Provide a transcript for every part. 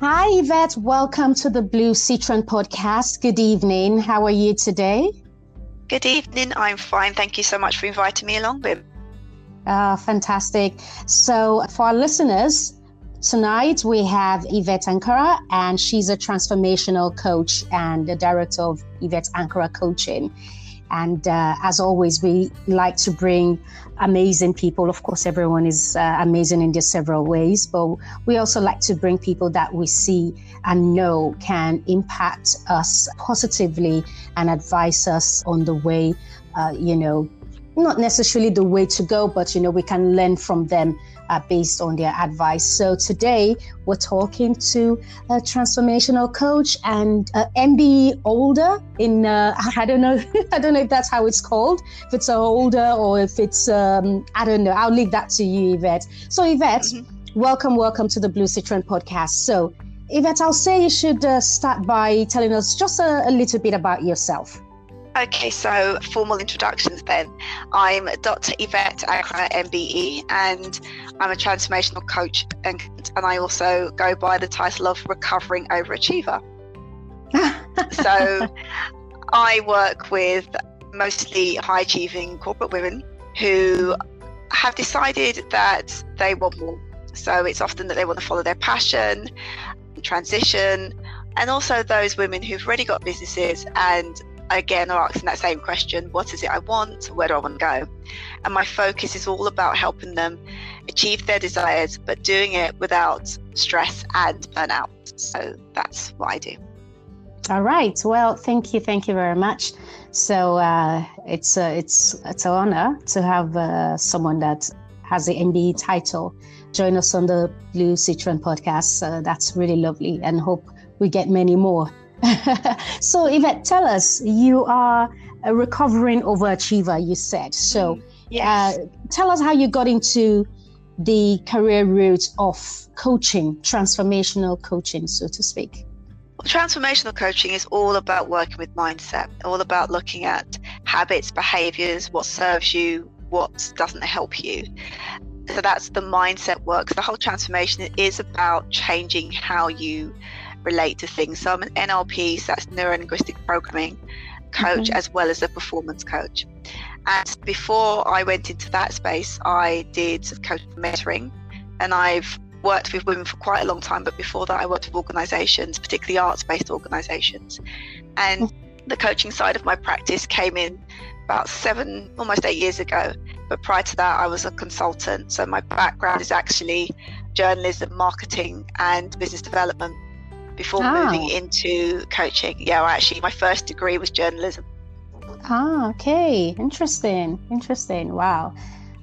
Hi, Yvette. Welcome to the Blue Citron podcast. Good evening. How are you today? Good evening. I'm fine. Thank you so much for inviting me along, Bim. Uh, fantastic. So, for our listeners, tonight we have Yvette Ankrah, and she's a transformational coach and the director of Yvette Ankrah Coaching. And uh, as always, we like to bring amazing people. Of course, everyone is uh, amazing in their several ways, but we also like to bring people that we see and know can impact us positively and advise us on the way, uh, you know, not necessarily the way to go, but you know, we can learn from them uh, based on their advice. So today we're talking to a transformational coach and uh, MBE older in uh, I don't know I don't know if that's how it's called if it's older or if it's um, I don't know I'll leave that to you Yvette. So Yvette, mm-hmm. welcome welcome to the Blue Citron podcast. So Yvette, I'll say you should uh, start by telling us just a, a little bit about yourself. Okay, so formal introductions then. I'm Dr. Yvette Ankrah, MBE, and I'm a transformational coach, and, and I also go by the title of Recovering Overachiever. so I work with mostly high achieving corporate women who have decided that they want more. So it's often that they want to follow their passion, transition, and also those women who've already got businesses and again are asking that same question what is it I want? Where do I want to go? And my focus is all about helping them achieve their desires, but doing it without stress and burnout. So that's what I do. All right. Well, thank you. Thank you very much. So uh, it's uh, it's it's an honor to have uh, someone that has the MBE title join us on the Blue Citron podcast. that's really lovely, and hope we get many more. so, Yvette, tell us, you are a recovering overachiever, you said. So, mm, yes. uh, tell us how you got into the career route of coaching, transformational coaching, so to speak. Transformational coaching is all about working with mindset, all about looking at habits, behaviors, what serves you, what doesn't help you. So that's the mindset work. The whole transformation is about changing how you relate to things. So I'm an NLP, so that's neuro linguistic programming coach, mm-hmm. as well as a performance coach. And before I went into that space, I did coach mentoring, and I've worked with women for quite a long time. But before that, I worked with organisations, particularly arts-based organisations, and mm-hmm. the coaching side of my practice came in about seven, almost eight years ago. But prior to that, I was a consultant. So my background is actually journalism, marketing, and business development before oh. moving into coaching. Yeah, well, actually, my first degree was journalism. Ah, okay. Interesting. Interesting. Wow.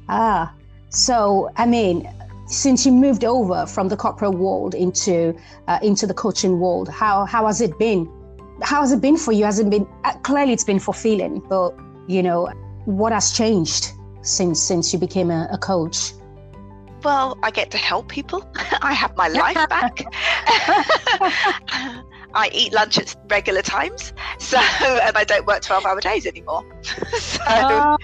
Ah, so, I mean, since you moved over from the corporate world into uh, into the coaching world, how how has it been? How has it been for you? Has it been uh, clearly it's been fulfilling, but you know, what has changed since since you became a, a coach? Well, I get to help people. I have my life back. I eat lunch at regular times, so and I don't work twelve-hour days anymore. so uh,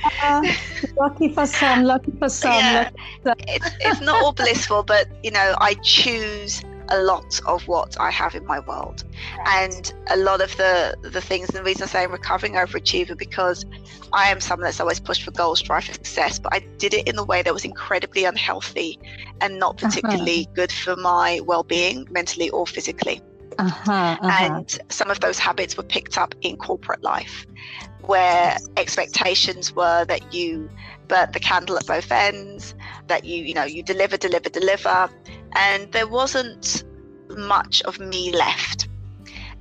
lucky for some, lucky for some. Yeah, lucky It's, it's not all blissful, but you know, I choose a lot of what I have in my world. And a lot of the the things and the reason I say I'm recovering overachiever because I am someone that's always pushed for goals, strive for success, but I did it in a way that was incredibly unhealthy and not uh-huh. particularly uh-huh. good for my well-being, mentally or physically. Uh-huh, uh-huh. And some of those habits were picked up in corporate life, where expectations were that you burnt the candle at both ends, that you, you know, you deliver, deliver, deliver, and there wasn't much of me left.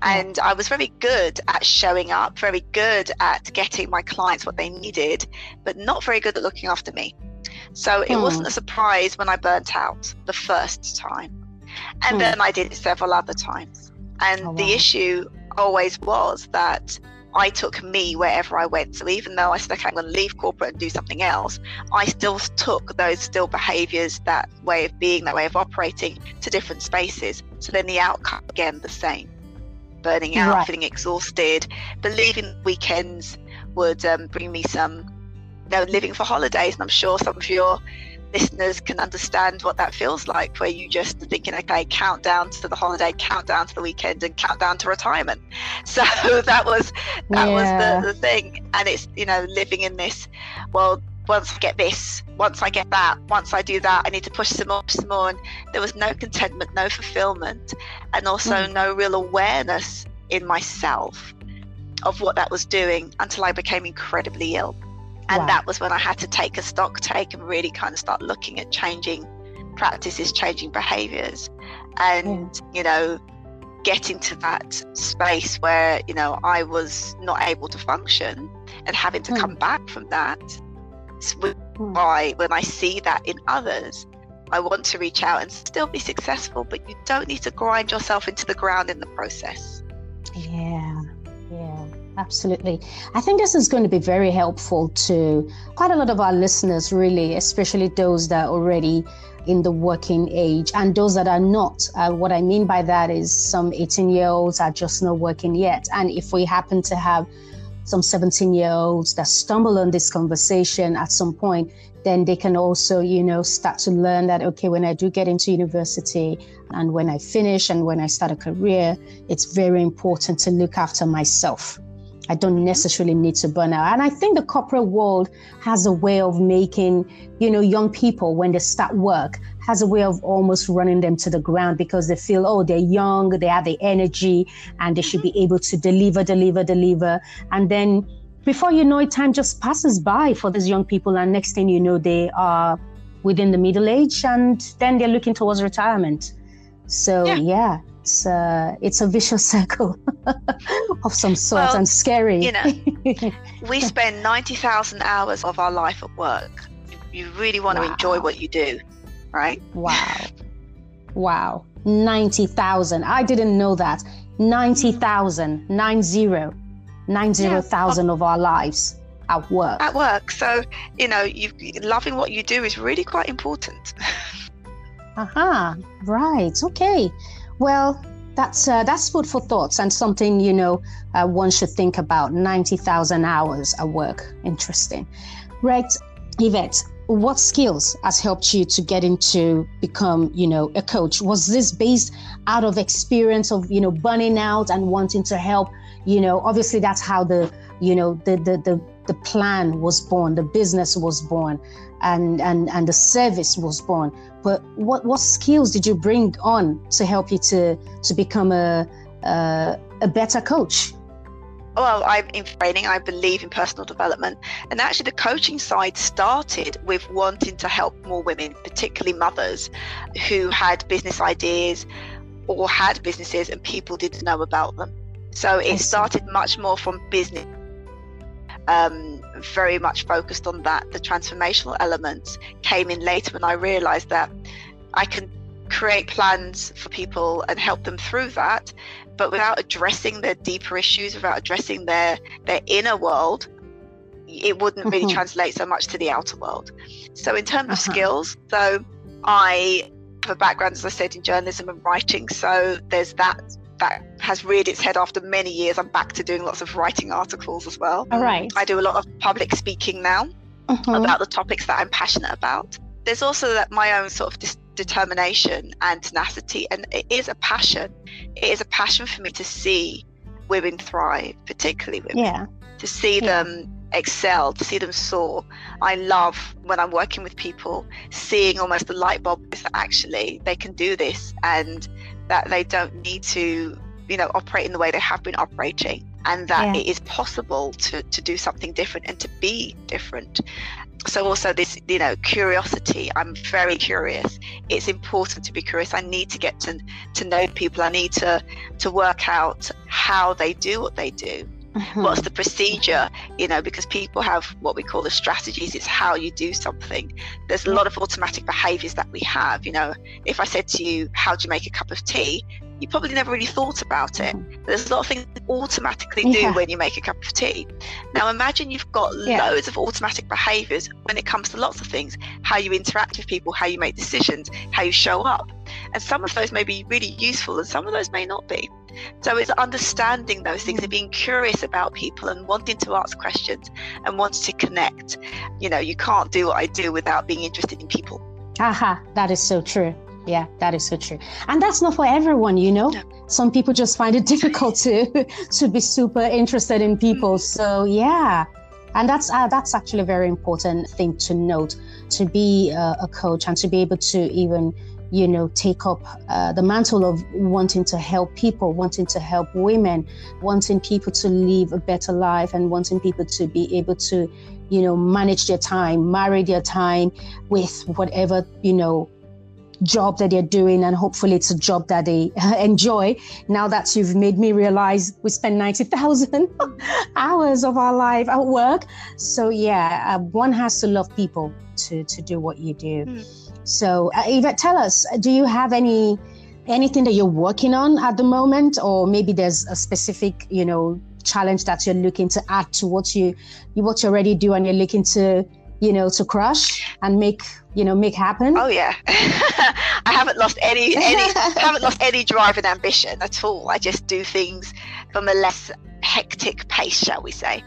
And I was very good at showing up, very good at getting my clients what they needed, but not very good at looking after me. So it hmm. wasn't a surprise when I burnt out the first time. And hmm. then I did it several other times. And oh, wow. the issue always was that I took me wherever I went. So even though I said, okay, I'm going to leave corporate and do something else, I still took those still behaviors, that way of being, that way of operating to different spaces. So then the outcome again the same. Burning out, right. feeling exhausted, believing weekends would um, bring me some, you know, living for holidays. And I'm sure some of your listeners can understand what that feels like, where you just thinking, okay, countdown to the holiday, countdown to the weekend, and countdown to retirement. So that was that yeah. was the, the thing, and it's you know living in this. Well, once I get this, once I get that, once I do that, I need to push some more, some more. And there was no contentment, no fulfillment, and also mm. no real awareness in myself of what that was doing until I became incredibly ill. And wow. that was when I had to take a stock take and really kind of start looking at changing practices, changing behaviors, and, you know, getting to that space where, you know, I was not able to function and having to mm. come back from that. Hmm. why, when I see that in others, I want to reach out and still be successful, but you don't need to grind yourself into the ground in the process. Yeah. Absolutely. I think this is going to be very helpful to quite a lot of our listeners, really, especially those that are already in the working age and those that are not. Uh, what I mean by that is some 18 year olds are just not working yet. And if we happen to have some 17 year olds that stumble on this conversation at some point, then they can also, you know, start to learn that, okay, when I do get into university and when I finish and when I start a career, it's very important to look after myself I don't necessarily need to burn out. And I think the corporate world has a way of making, you know, young people when they start work has a way of almost running them to the ground because they feel, oh, they're young, they have the energy, and they should be able to deliver, deliver, deliver. And then before you know it, time just passes by for these young people. And next thing you know, they are within the middle age and then they're looking towards retirement. So, yeah. yeah it's uh, it's a vicious circle of some sort well, and scary. You know, we spend ninety thousand hours of our life at work. You really want wow. to enjoy what you do, right? Wow, wow, ninety thousand. I didn't know that. Ninety thousand, nine zero, nine zero thousand yeah. of our lives at work. At work. So you know, you loving what you do is really quite important. Aha, uh-huh. right. Okay. Well, that's uh, that's food for thoughts and something you know uh, one should think about. Ninety thousand hours at work. Interesting, right, Yvette? What skills has helped you to get into become you know a coach? Was this based out of experience of you know burning out and wanting to help? You know, obviously that's how the you know the the the, the plan was born, the business was born, and and and the service was born but what what skills did you bring on to help you to to become a a, a better coach? well, I'm in training. I believe in personal development. And actually, the coaching side started with wanting to help more women, particularly mothers who had business ideas or had businesses and people didn't know about them. So it started much more from business um, very much focused on that. The transformational elements came in later when I realized that I can create plans for people and help them through that, but without addressing their deeper issues, without addressing their their inner world, it wouldn't really mm-hmm. translate so much to the outer world. So in terms uh-huh. of skills, so I have a background, as I said, in journalism and writing. So there's that that has reared its head after many years. I'm back to doing lots of writing articles as well. All right. I do a lot of public speaking now uh-huh. about the topics that I'm passionate about. There's also that my own sort of dis- determination and tenacity, and it is a passion. It is a passion for me to see women thrive, particularly women. Yeah. To see yeah. them excel, to see them soar. I love when I'm working with people, seeing almost the light bulb that actually they can do this and that they don't need to, you know, operate in the way they have been operating and that yeah. it is possible to, to do something different and to be different. So also this, you know, curiosity. I'm very curious. It's important to be curious. I need to get to to know people. I need to to work out how they do what they do Mm-hmm. What's the procedure? You know, because people have what we call the strategies, it's how you do something. There's a lot of automatic behaviors that we have. You know, if I said to you, How do you make a cup of tea? You probably never really thought about it. Mm-hmm. There's a lot of things you automatically do yeah. when you make a cup of tea. Now imagine you've got yeah. loads of automatic behaviors when it comes to lots of things how you interact with people, how you make decisions, how you show up. And some of those may be really useful and some of those may not be. So it's understanding those things and being curious about people and wanting to ask questions and wanting to connect. You know, you can't do what I do without being interested in people. Aha, that is so true. Yeah, that is so true. And that's not for everyone, you know. No. Some people just find it difficult to to be super interested in people. Mm-hmm. So yeah, and that's uh, that's actually a very important thing to note. To be uh, a coach and to be able to even you know take up uh, the mantle of wanting to help people, wanting to help women, wanting people to live a better life, and wanting people to be able to you know manage their time, marry their time with whatever you know job that they're doing and hopefully it's a job that they enjoy. Now that you've made me realize we spend 90,000 hours of our life at work. So yeah uh, one has to love people to to do what you do. Mm. so uh, Yvette tell us do you have any anything that you're working on at the moment? Or maybe there's a specific you know challenge that you're looking to add to what you what you already do and you're looking to you know, to crush and make, you know, make happen? Oh yeah. I haven't lost any any haven't lost any drive and ambition at all. I just do things from a less hectic pace, shall we say.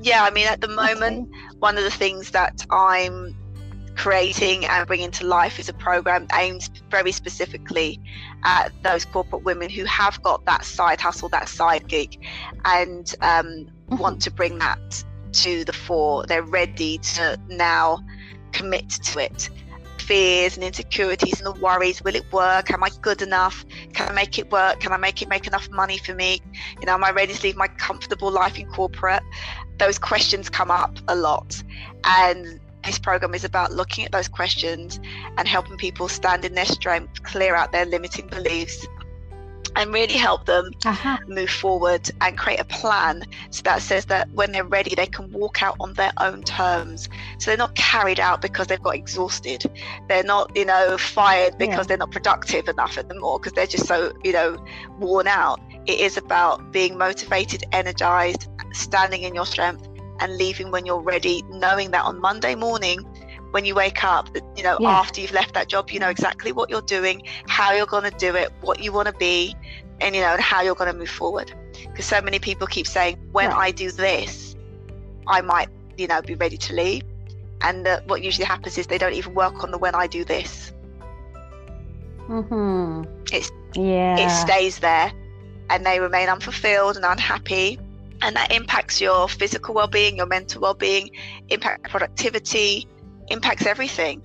Yeah, I mean at the moment okay. one of the things that I'm creating and bringing to life is a program aimed very specifically at those corporate women who have got that side hustle, that side gig, and um, mm-hmm. want to bring that to the fore. They're ready to now commit to it. Fears and insecurities and the worries will it work? Am I good enough? Can I make it work? Can I make it make enough money for me? You know, am I ready to leave my comfortable life in corporate? Those questions come up a lot. And this program is about looking at those questions and helping people stand in their strength, clear out their limiting beliefs, and really help them uh-huh. move forward and create a plan so that says that when they're ready they can walk out on their own terms so they're not carried out because they've got exhausted they're not you know fired because yeah. they're not productive enough anymore because they're just so you know worn out it is about being motivated energized standing in your strength and leaving when you're ready knowing that on monday morning when you wake up you know yeah. after you've left that job you know exactly what you're doing how you're going to do it what you want to be and you know and how you're going to move forward. Because so many people keep saying when i do this i might you know be ready to leave. And the, what usually happens is they don't even work on the when i do this. Mm-hmm. it's yeah. it stays there and they remain unfulfilled and unhappy and that impacts your physical well-being your mental well-being impact productivity impacts everything.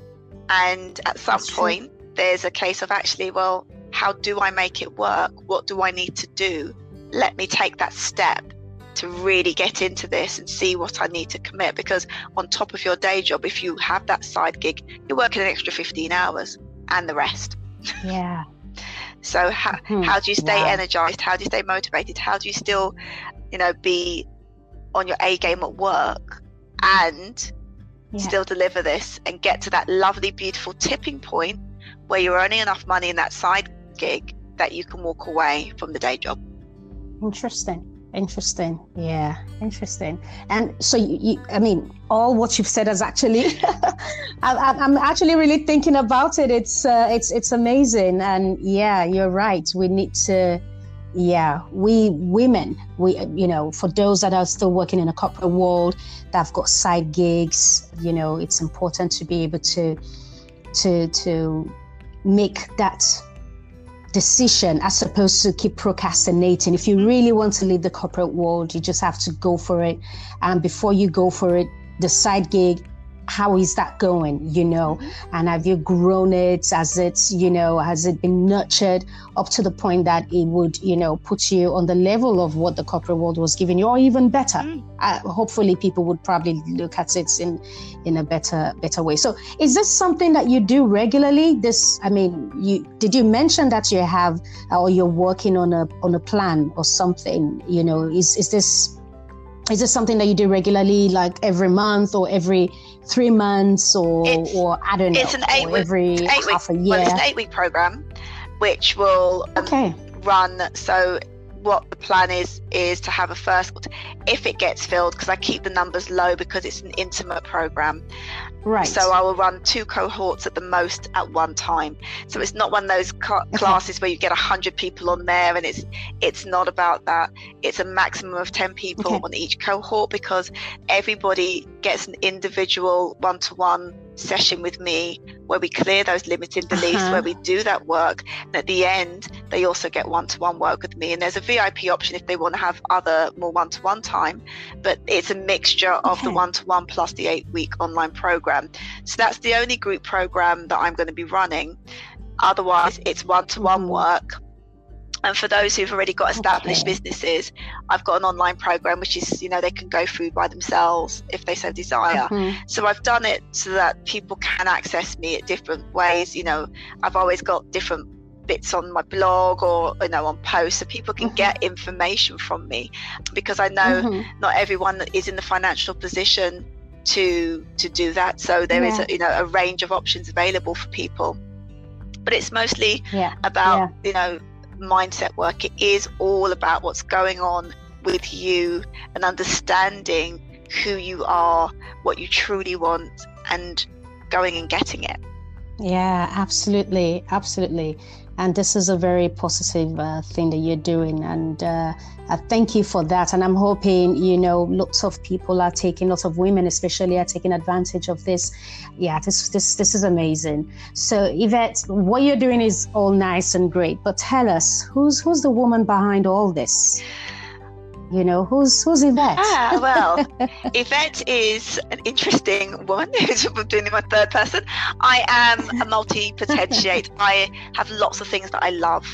And at some That's point, true. there's a case of actually, well, how do I make it work? What do I need to do? Let me take that step to really get into this and see what I need to commit. Because on top of your day job, if you have that side gig, you're working an extra 15 hours and the rest. Yeah. so how, mm-hmm. how do you stay wow. energized? How do you stay motivated? How do you still, you know, be on your A game at work and yeah. still deliver this and get to that lovely, beautiful tipping point where you're earning enough money in that side gig that you can walk away from the day job. Interesting. Interesting. Yeah, interesting. And so, you, you, I mean, all what you've said is actually, I, am actually really thinking about it. It's, uh, it's, it's amazing. And yeah, you're right. We need to yeah we women we you know for those that are still working in a corporate world that have got side gigs you know it's important to be able to to to make that decision as opposed to keep procrastinating. If you really want to leave the corporate world you just have to go for it. And before you go for it the side gig how is that going you know? Mm-hmm. and have you grown it? As it's you know has it been nurtured up to the point that it would you know put you on the level of what the corporate world was giving you or even better? Mm. uh, hopefully people would probably look at it in in a better better way. So is this something that you do regularly? This i mean you did you mention that you have or you're working on a on a plan or something you know? Is is this is this something that you do regularly like every month or every three months or it's, or I don't know. It's an eight week, every eight half week, a year. Well, it's an eight week program, which will um, okay. run. So what the plan is is to have a first if it gets filled because I keep the numbers low because it's an intimate program. Right. So I will run two cohorts at the most at one time. So it's not one of those ca- classes where you get hundred people on there, and it's it's not about that. It's a maximum of ten people okay. on each cohort because everybody gets an individual one-to-one session with me where we clear those limiting beliefs, uh-huh. where we do that work. And at the end, they also get one to one work with me. And there's a VIP option if they want to have other more one to one time, but it's a mixture of okay. the one to one plus the eight week online program. So that's the only group program that I'm going to be running. Otherwise, it's one to one work and for those who've already got established okay. businesses, I've got an online program which is, you know, they can go through by themselves if they so desire. Mm-hmm. So I've done it so that people can access me at different ways. You know, I've always got different bits on my blog or you know on posts so people can mm-hmm. get information from me because I know mm-hmm. not everyone is in the financial position to to do that so there yeah. is a, you know a range of options available for people but it's mostly yeah. about yeah. you know mindset work. It is all about what's going on with you and understanding who you are, what you truly want, and going and getting it. Yeah, absolutely. Absolutely. And this is a very positive uh, thing that you're doing. And uh, thank you for that. And I'm hoping, you know, lots of people are taking, lots of women especially are taking advantage of this. Yeah, this, this, this is amazing. So Yvette, what you're doing is all nice and great, but tell us, who's, who's the woman behind all this? You know, who's who's Yvette? Ah, well, Yvette is an interesting woman who's doing my third person. I am a multipotentialite. I have lots of things that I love.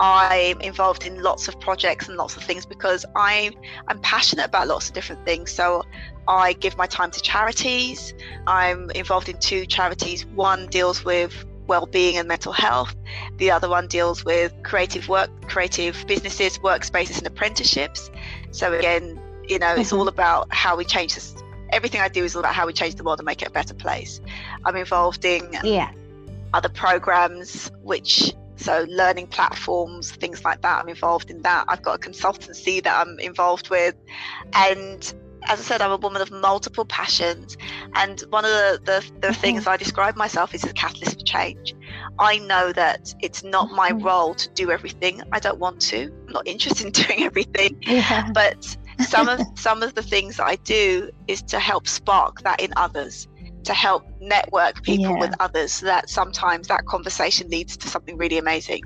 I'm involved in lots of projects and lots of things because I'm I'm passionate about lots of different things. So I give my time to charities. I'm involved in two charities. One deals with well-being and mental health. The other one deals with creative work, creative businesses, workspaces, and apprenticeships. So again, you know, it's mm-hmm. all about how we change this. Everything I do is all about how we change the world and make it a better place. I'm involved in yeah. other programs, which so learning platforms, things like that. I'm involved in that. I've got a consultancy that I'm involved with, and as I said, I'm a woman of multiple passions. And one of the, the, the mm-hmm. things I describe myself is a catalyst for change. I know that it's not my mm-hmm. role to do everything. I don't want to. I'm not interested in doing everything. Yeah. But some of some of the things that I do is to help spark that in others, to help network people yeah. with others so that sometimes that conversation leads to something really amazing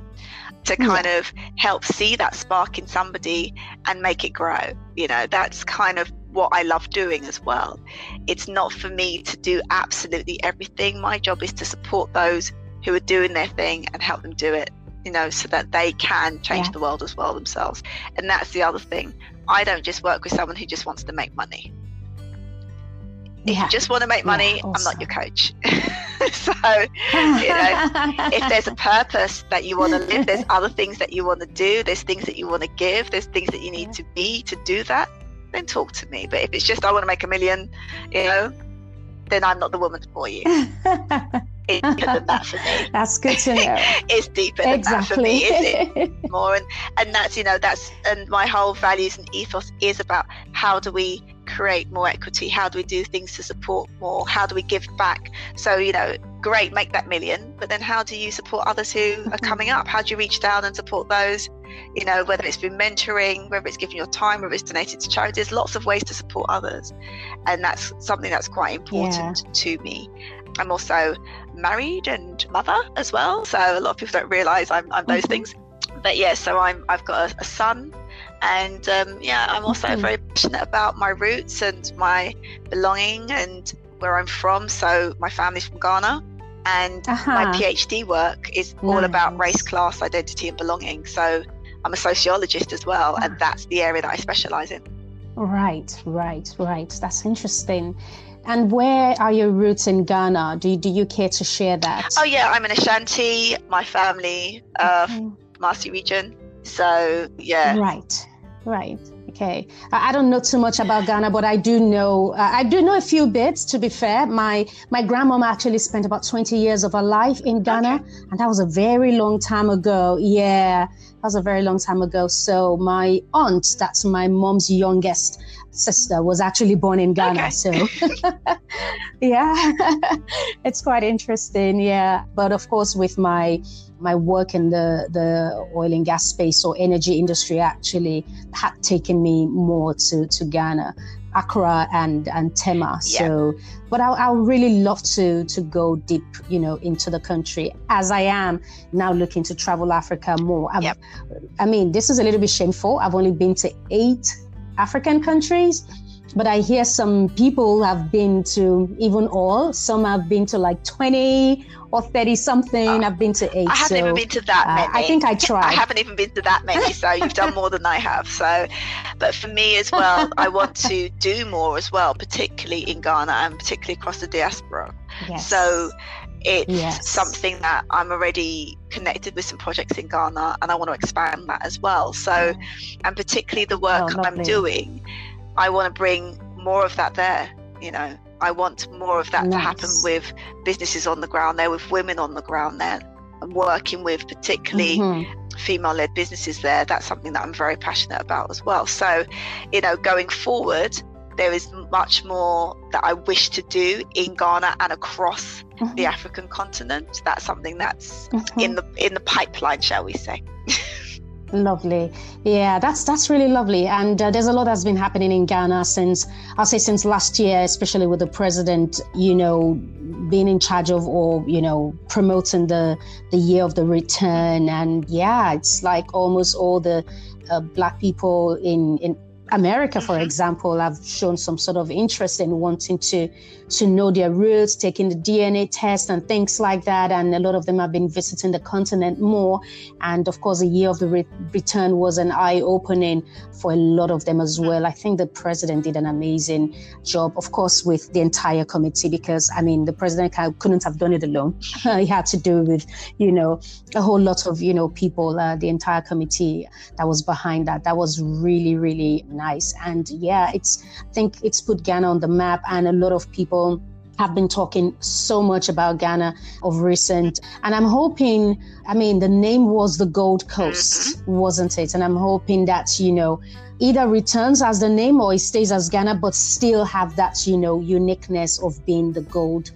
to kind yeah. of help see that spark in somebody and make it grow. You know, that's kind of what I love doing as well. It's not for me to do absolutely everything. My job is to support those who are doing their thing and help them do it, you know, so that they can change yeah. the world as well themselves. And that's the other thing. I don't just work with someone who just wants to make money. If yeah. you just want to make money, yeah, I'm not your coach. so, you know, if there's a purpose that you want to live, there's other things that you want to do, there's things that you want to give, there's things that you need to be to do that, then talk to me. But if it's just I want to make a million, you know, then I'm not the woman for you. it's deeper than that for me. That's good to know. it's deeper than exactly. that for me, is it? More and and that's you know that's and my whole values and ethos is about how do we create more equity? How do we do things to support more? How do we give back? So you know, great, make that million, but then how do you support others who are mm-hmm. coming up? How do you reach down and support those? You know, whether it's been mentoring, whether it's giving your time, whether it's donated to charities, lots of ways to support others, and that's something that's quite important yeah. to me. I'm also married and mother as well. So a lot of people don't realise I'm, I'm those mm-hmm. things. But yeah, so I'm I've got a, a son, and um, yeah, I'm also mm-hmm. very passionate about my roots and my belonging and where I'm from. So my family's from Ghana, and uh-huh. my PhD work is nice. all about race, class, identity, and belonging. So I'm a sociologist as well, and ah. that's the area that I specialize in. Right, right, right. That's interesting. And where are your roots in Ghana? Do you, do you care to share that? Oh yeah, I'm an Ashanti. My family, uh, okay. Maasai region. So yeah. Right, right. Okay, I don't know too much about Ghana, but I do know uh, I do know a few bits. To be fair, my my grandmom actually spent about twenty years of her life in Ghana, okay. and that was a very long time ago. Yeah, that was a very long time ago. So my aunt, that's my mom's youngest sister, was actually born in Ghana. Okay. So yeah, it's quite interesting. Yeah, but of course with my my work in the, the oil and gas space or energy industry actually had taken me more to, to Ghana. Accra and and Tema. Yeah. So, but I, I would really love to to go deep, you know, into the country as I am now looking to travel Africa more. Yep. I mean, this is a little bit shameful. I've only been to eight African countries, but I hear some people have been to even all. Some have been to like 20 or 30 something. Uh, I've been to eight. I haven't so, even been to that many. Uh, I think I tried. I haven't even been to that many. So you've done more than I have. So, but for me as well, I want to do more as well, particularly in Ghana and particularly across the diaspora. Yes. So it's yes. something that I'm already connected with some projects in Ghana and I want to expand that as well. So, and particularly the work oh, I'm doing I want to bring more of that there. You know, I want more of that nice. to happen with businesses on the ground there, with women on the ground there, and working with particularly mm-hmm. female led businesses there. That's something that I'm very passionate about as well. So, you know, going forward, there is much more that I wish to do in Ghana and across mm-hmm. the African continent. That's something that's mm-hmm. in the in the pipeline, shall we say. Lovely. Yeah, that's that's really lovely. And uh, there's a lot that's been happening in Ghana since I'll say since last year, especially with the president, you know, being in charge of or you know promoting the the year of the return. And yeah, it's like almost all the uh, black people in in America, for mm-hmm. example, have shown some sort of interest in wanting to to know their roots, taking the DNA test and things like that. And a lot of them have been visiting the continent more. And of course, the year of the re- return was an eye opening for a lot of them as well. I think the president did an amazing job, of course, with the entire committee, because I mean, the president couldn't have done it alone. he had to do with, you know, a whole lot of, you know, people, uh, the entire committee that was behind that. That was really, really nice. And yeah, it's, I think it's put Ghana on the map and a lot of people have been talking so much about Ghana of recent. And I'm hoping, I mean, the name was the Gold Coast, mm-hmm. wasn't it? And I'm hoping that, you know, either returns as the name or it stays as Ghana, but still have that, you know, uniqueness of being the Gold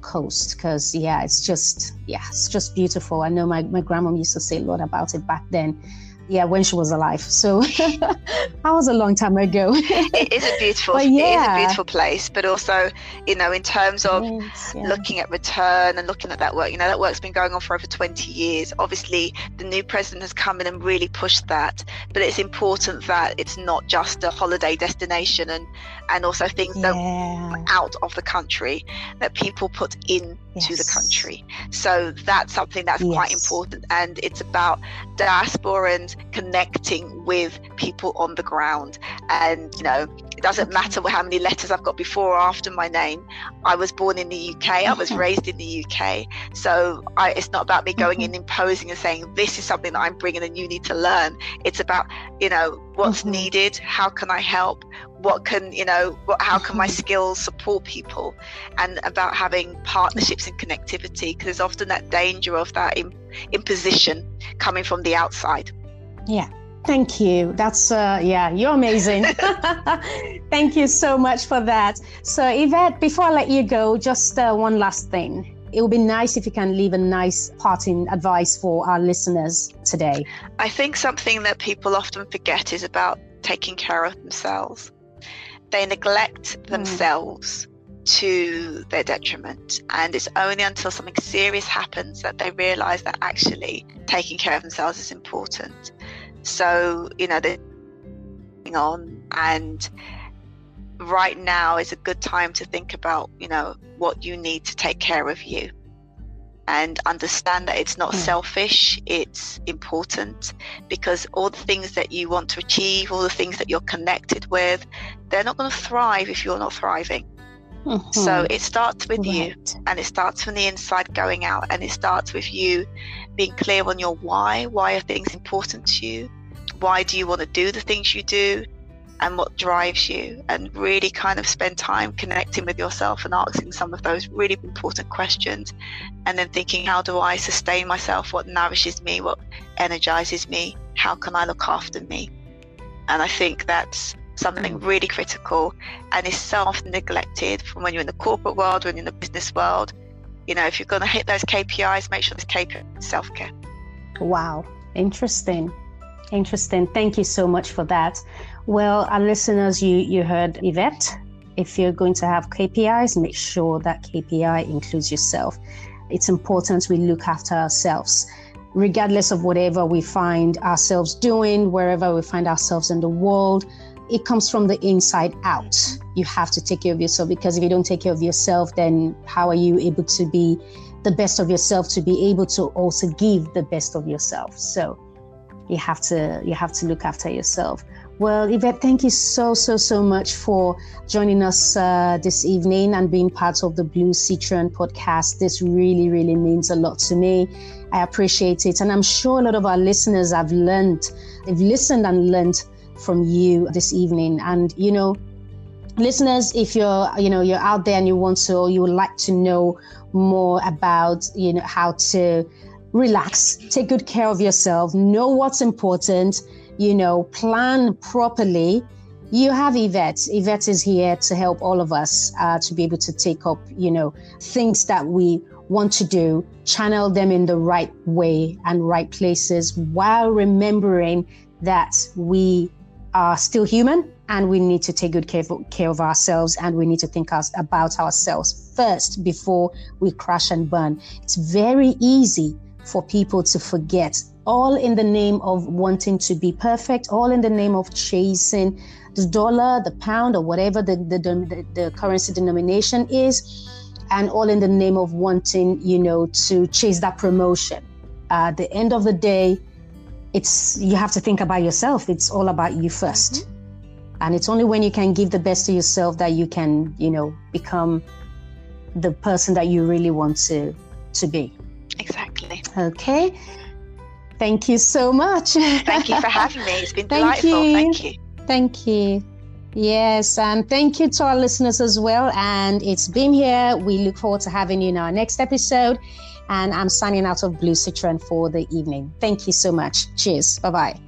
Coast. Because, yeah, it's just, yeah, it's just beautiful. I know my, my grandma used to say a lot about it back then yeah, when she was alive. So that was a long time ago. it is a beautiful, yeah. it is a beautiful place. But also, you know, in terms of yes, yeah. looking at return and looking at that work, you know, that work's been going on for over 20 years. Obviously, the new president has come in and really pushed that. But it's important that it's not just a holiday destination and and also things yeah. that out of the country that people put in yes. the country. So that's something that's yes. quite important. And it's about diasporans connecting with people on the ground. And, you know, doesn't matter how many letters I've got before or after my name. I was born in the UK, I was mm-hmm. raised in the UK. So I, it's not about me going mm-hmm. in imposing and saying, this is something that I'm bringing and you need to learn. It's about, you know, what's mm-hmm. needed, how can I help, what can you know what, how can my skills support people and about having partnerships and connectivity because there's often that danger of that imposition coming from the outside yeah Thank you. That's, uh, yeah, you're amazing. Thank you so much for that. So, Yvette, before I let you go, just uh, one last thing. It would be nice if you can leave a nice parting advice for our listeners today. I think something that people often forget is about taking care of themselves they neglect hmm. themselves mm. to their detriment. And it's only until something serious happens that they realize that actually taking care of themselves is important. So, you know, they're on and right now is a good time to think about, you know, what you need to take care of you and understand that it's not mm. selfish, it's important because all the things that you want to achieve, all the things that you're connected with, they're not going to thrive if you're not thriving. Mm-hmm. So it starts with right. you and it starts from the inside going out and it starts with you being clear on your why. Why are things important to you? Why do you want to do the things you do? and what drives you and really kind of spend time connecting with yourself and asking some of those really important questions and then thinking how do i sustain myself what nourishes me what energizes me how can i look after me and i think that's something mm. really critical and is so often neglected from when you're in the corporate world when you're in the business world you know if you're going to hit those kpis make sure there's kpi self-care wow interesting interesting thank you so much for that well, our listeners, you, you heard Yvette. If you're going to have KPIs, make sure that KPI includes yourself. It's important we look after ourselves, regardless of whatever we find ourselves doing, wherever we find ourselves in the world. It comes from the inside out. You have to take care of yourself because if you don't take care of yourself, then how are you able to be the best of yourself to be able to also give the best of yourself? So you have to you have to look after yourself. Well, Yvette, thank you so, so, so much for joining us uh, this evening and being part of the Blue Citron podcast. This really, really means a lot to me. I appreciate it. And I'm sure a lot of our listeners have learned, they've listened and learned from you this evening. And, you know, listeners, if you're, you know, you're out there and you want to, or you would like to know more about, you know, how to relax, take good care of yourself, know what's important you know, plan properly, you have Yvette. Yvette is here to help all of us uh, to be able to take up, you know, things that we want to do, channel them in the right way and right places while remembering that we are still human and we need to take good care of, care of ourselves and we need to think about ourselves first before we crash and burn. It's very easy for people to forget all in the name of wanting to be perfect, all in the name of chasing the dollar, the pound, or whatever the, the, the, the currency denomination is, and all in the name of wanting, you know, to chase that promotion. Uh, at the end of the day, it's you have to think about yourself. It's all about you 1st mm-hmm. And it's only when you can give the best to yourself that you can, you know, become the person that you really want to to be. Exactly. Okay. Thank you so much. Thank you for having me. It's been thank delightful. You. Thank you. Thank you. Yes, and thank you to our listeners as well. And it's been here. We look forward to having you in our next episode. And I'm signing out of Blue Citron for the evening. Thank you so much. Cheers. Bye bye.